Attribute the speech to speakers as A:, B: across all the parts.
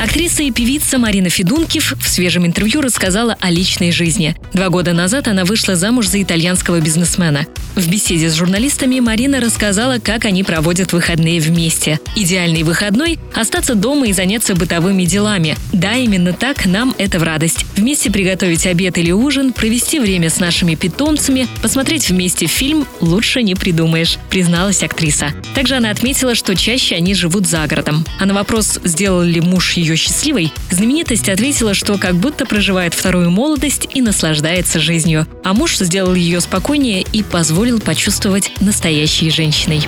A: Актриса и певица Марина Федункив в свежем интервью рассказала о личной жизни. Два года назад она вышла замуж за итальянского бизнесмена. В беседе с журналистами Марина рассказала, как они проводят выходные вместе. Идеальный выходной – остаться дома и заняться бытовыми делами. Да, именно так нам это в радость. Вместе приготовить обед или ужин, провести время с нашими питомцами, посмотреть вместе фильм лучше не придумаешь, призналась актриса. Также она отметила, что чаще они живут за городом. А на вопрос, сделал ли муж ее счастливой, знаменитость ответила, что как будто проживает вторую молодость и наслаждается жизнью. А муж сделал ее спокойнее и позволил почувствовать настоящей женщиной.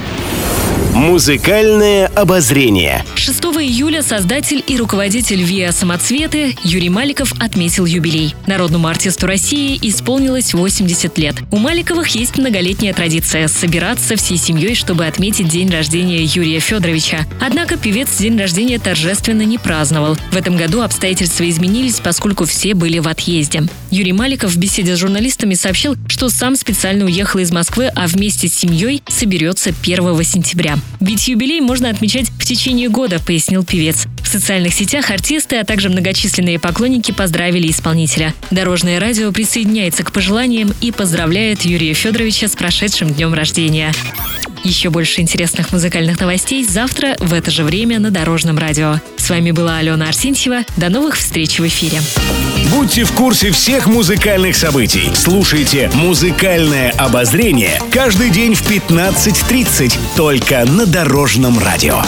B: Музыкальное обозрение.
A: 6 июля создатель и руководитель ВИА «Самоцветы» Юрий Маликов отметил юбилей. Народному артисту России исполнилось 80 лет. У Маликовых есть многолетняя традиция – собираться всей семьей, чтобы отметить день рождения Юрия Федоровича. Однако певец день рождения торжественно не праздновал. В этом году обстоятельства изменились, поскольку все были в отъезде. Юрий Маликов в беседе с журналистами сообщил, что сам специально уехал из Москвы, а вместе с семьей соберется 1 сентября. Ведь юбилей можно отмечать в течение года, пояснил певец. В социальных сетях артисты, а также многочисленные поклонники поздравили исполнителя. Дорожное радио присоединяется к пожеланиям и поздравляет Юрия Федоровича с прошедшим днем рождения. Еще больше интересных музыкальных новостей завтра в это же время на Дорожном радио. С вами была Алена Арсентьева. До новых встреч в эфире.
B: Будьте в курсе всех музыкальных событий. Слушайте «Музыкальное обозрение» каждый день в 15.30 только на Дорожном радио.